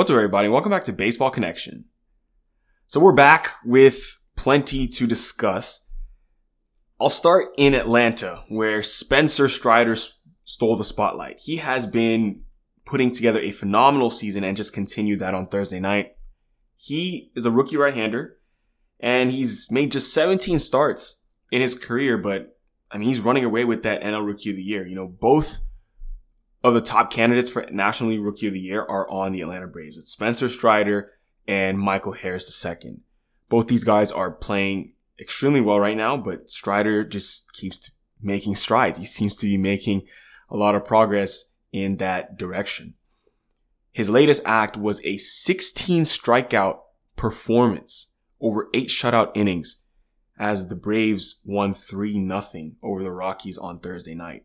What's up, everybody? Welcome back to Baseball Connection. So we're back with plenty to discuss. I'll start in Atlanta, where Spencer Strider stole the spotlight. He has been putting together a phenomenal season and just continued that on Thursday night. He is a rookie right-hander, and he's made just 17 starts in his career, but I mean, he's running away with that NL Rookie of the Year. You know, both of the top candidates for National League Rookie of the Year are on the Atlanta Braves. It's Spencer Strider and Michael Harris II. Both these guys are playing extremely well right now, but Strider just keeps making strides. He seems to be making a lot of progress in that direction. His latest act was a 16 strikeout performance over eight shutout innings as the Braves won 3 nothing over the Rockies on Thursday night.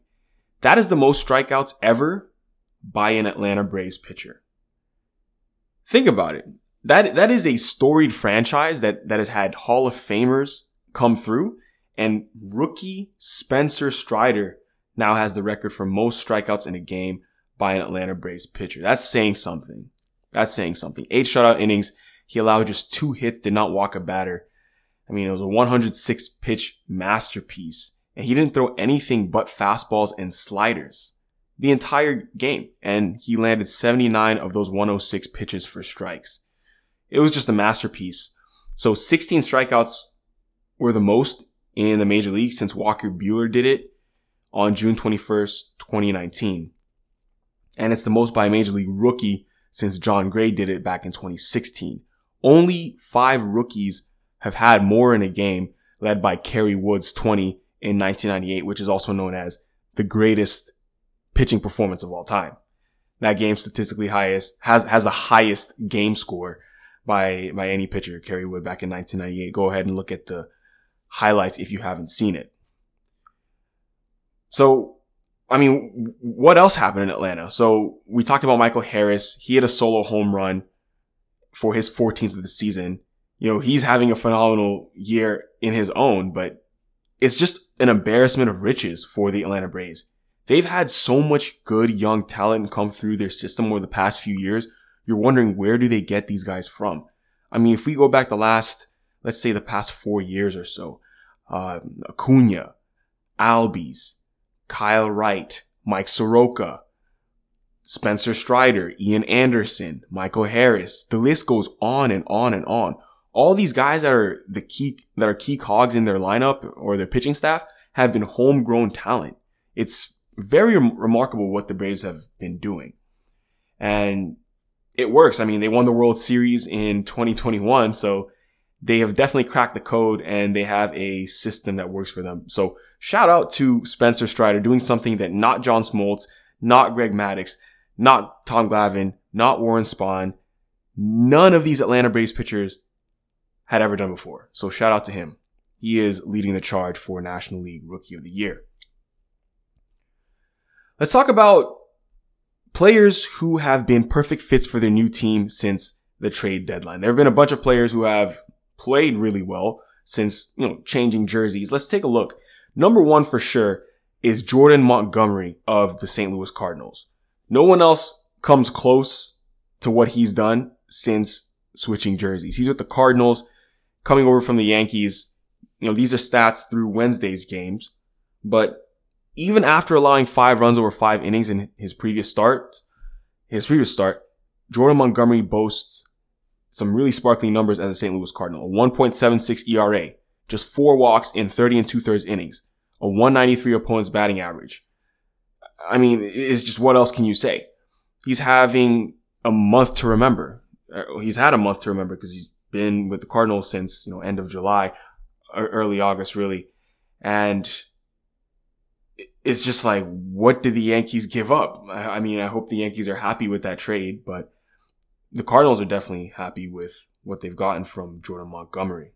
That is the most strikeouts ever by an Atlanta Braves pitcher. Think about it. That, that is a storied franchise that, that has had Hall of Famers come through and rookie Spencer Strider now has the record for most strikeouts in a game by an Atlanta Braves pitcher. That's saying something. That's saying something. Eight shutout innings. He allowed just two hits, did not walk a batter. I mean, it was a 106 pitch masterpiece and he didn't throw anything but fastballs and sliders the entire game. And he landed 79 of those 106 pitches for strikes. It was just a masterpiece. So 16 strikeouts were the most in the major league since Walker Buehler did it on June 21st, 2019. And it's the most by a major league rookie since Jon Gray did it back in 2016. Only five rookies have had more in a game led by Kerry Wood's 20 in 1998, which is also known as the greatest pitching performance of all time. That game statistically highest has has the highest game score by by any pitcher, Kerry Wood back in 1998. Go ahead and look at the highlights if you haven't seen it. So, I mean, what else happened in Atlanta? So we talked about Michael Harris. He had a solo home run for his 14th of the season. You know, he's having a phenomenal year in his own, but it's just an embarrassment of riches for the Atlanta Braves. They've had so much good young talent come through their system over the past few years. You're wondering where do they get these guys from? I mean, if we go back the last, let's say the past four years or so, uh, Acuna, Albies, Kyle Wright, Mike Soroka, Spencer Strider, Ian Anderson, Michael Harris, the list goes on and on and on all these guys that are the key, that are key cogs in their lineup or their pitching staff have been homegrown talent. It's very remarkable what the Braves have been doing. And it works. I mean, they won the World Series in 2021, so they have definitely cracked the code and they have a system that works for them. So shout out to Spencer Strider doing something that not John Smoltz, not Greg Maddux, not Tom Glavine, not Warren Spahn, none of these Atlanta Braves pitchers had ever done before. So shout out to him. He is leading the charge for National League Rookie of the Year. Let's talk about players who have been perfect fits for their new team since the trade deadline. There have been a bunch of players who have played really well since, you know, changing jerseys. Let's take a look. Number one for sure is Jordan Montgomery of the St. Louis Cardinals. No one else comes close to what he's done since switching jerseys. He's with the Cardinals coming over from the Yankees. You know, these are stats through Wednesday's games, but even after allowing five runs over five innings in his previous start, his previous start, Jordan Montgomery boasts some really sparkling numbers as a St. Louis Cardinal. A 1.76 ERA, just four walks in 30 and two thirds innings, a 193 opponent's batting average. I mean, it's just what else can you say? He's having a month to remember. Uh, he's had a month to remember because he's been with the Cardinals since, you know, end of July, early August, really. And it's just like, what did the Yankees give up? I mean, I hope the Yankees are happy with that trade, but the Cardinals are definitely happy with what they've gotten from Jordan Montgomery.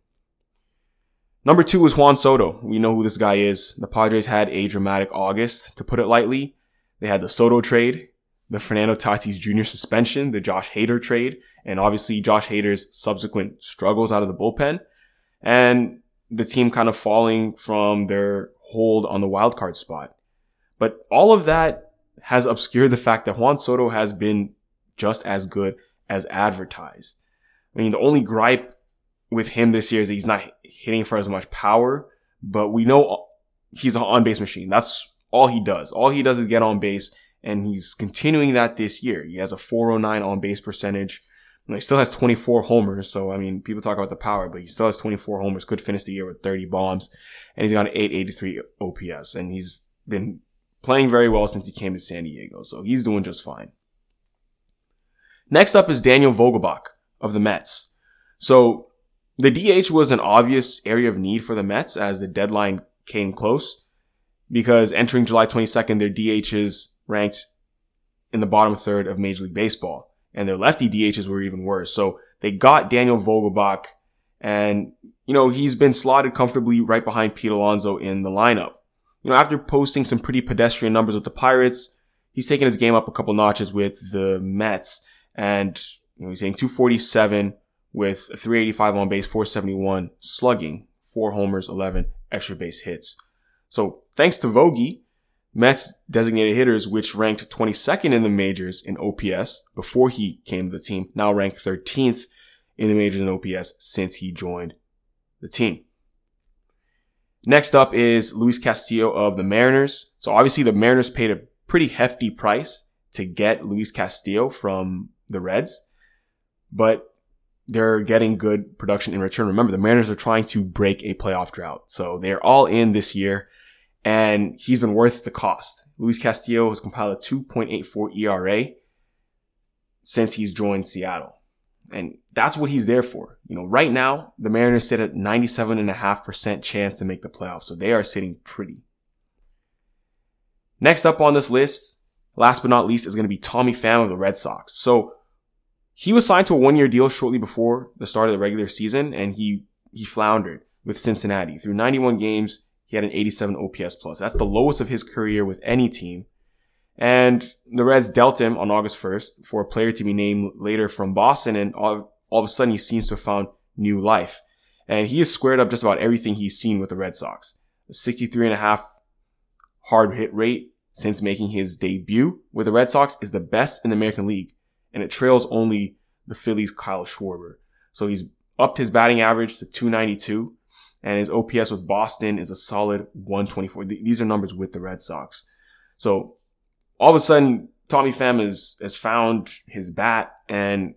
Number two is Juan Soto. We know who this guy is. The Padres had a dramatic August, to put it lightly. They had the Soto trade the Fernando Tatis Jr. suspension, the Josh Hader trade, and obviously Josh Hader's subsequent struggles out of the bullpen, and the team kind of falling from their hold on the wild card spot. But all of that has obscured the fact that Juan Soto has been just as good as advertised. I mean, the only gripe with him this year is that he's not hitting for as much power, but we know he's an on base machine. That's all he does. All he does is get on base and he's continuing that this year. He has a 409 on base percentage. He still has 24 homers. So, I mean, people talk about the power, but he still has 24 homers, could finish the year with 30 bombs, and he's got an 883 OPS, and he's been playing very well since he came to San Diego. So he's doing just fine. Next up is Daniel Vogelbach of the Mets. So the DH was an obvious area of need for the Mets as the deadline came close because entering July 22nd, their DHs ranked in the bottom third of Major League Baseball and their lefty DHs were even worse. So they got Daniel Vogelbach and, you know, he's been slotted comfortably right behind Pete Alonso in the lineup. You know, after posting some pretty pedestrian numbers with the Pirates, he's taken his game up a couple notches with the Mets and, you know, he's hitting 247 with a 385 on base, 471 slugging, four homers, 11 extra base hits. So thanks to Vogie, Mets designated hitters, which ranked 22nd in the majors in OPS before he came to the team, now ranked 13th in the majors in OPS since he joined the team. Next up is Luis Castillo of the Mariners. So obviously the Mariners paid a pretty hefty price to get Luis Castillo from the Reds, but they're getting good production in return. Remember, the Mariners are trying to break a playoff drought. So they're all in this year and he's been worth the cost. Luis Castillo has compiled a 2.84 ERA since he's joined Seattle. And that's what he's there for. You know, right now, the Mariners sit at 97.5% chance to make the playoffs. So they are sitting pretty. Next up on this list, last but not least, is going to be Tommy Pham of the Red Sox. So he was signed to a one year deal shortly before the start of the regular season and he, he floundered with Cincinnati through 91 games. He had an 87 OPS plus. That's the lowest of his career with any team. And the Reds dealt him on August 1st for a player to be named later from Boston. And all, all of a sudden he seems to have found new life. And he has squared up just about everything he's seen with the Red Sox. A 63 and a half hard hit rate since making his debut with the Red Sox is the best in the American League. And it trails only the Phillies' Kyle Schwarber. So he's upped his batting average to 292 and his OPS with Boston is a solid 124. These are numbers with the Red Sox. So all of a sudden, Tommy Pham has, has found his bat and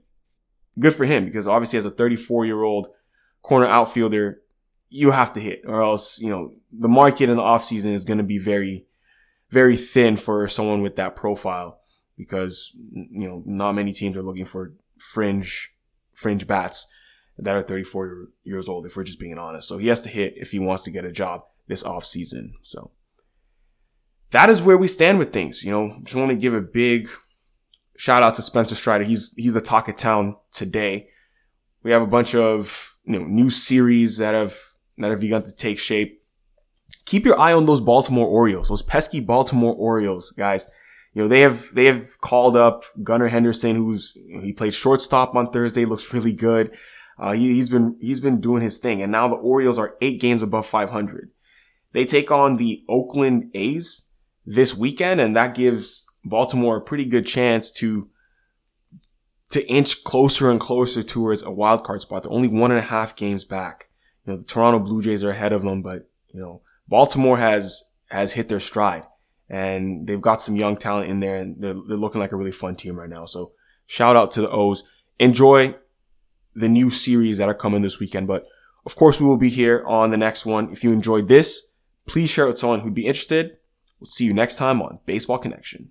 good for him because obviously as a 34 year old corner outfielder, you have to hit or else, you know, the market in the offseason is going to be very, very thin for someone with that profile because, you know, not many teams are looking for fringe, fringe bats that are 34 years old, if we're just being honest. So he has to hit if he wants to get a job this off season. So that is where we stand with things. You know, just want to give a big shout out to Spencer Strider. He's, he's the talk of town today. We have a bunch of, you know, new series that have, that have begun to take shape. Keep your eye on those Baltimore Orioles, those pesky Baltimore Orioles, guys. You know, they have, they have called up Gunnar Henderson, who's, he played shortstop on Thursday, looks really good. Uh, he, has been he's been doing his thing, and now the Orioles are eight games above 500. They take on the Oakland A's this weekend, and that gives Baltimore a pretty good chance to to inch closer and closer towards a wild card spot. They're only one and a half games back. You know, the Toronto Blue Jays are ahead of them, but you know, Baltimore has has hit their stride, and they've got some young talent in there, and they're they're looking like a really fun team right now. So shout out to the O's. Enjoy the new series that are coming this weekend. But of course, we will be here on the next one. If you enjoyed this, please share it with someone who'd be interested. We'll see you next time on Baseball Connection.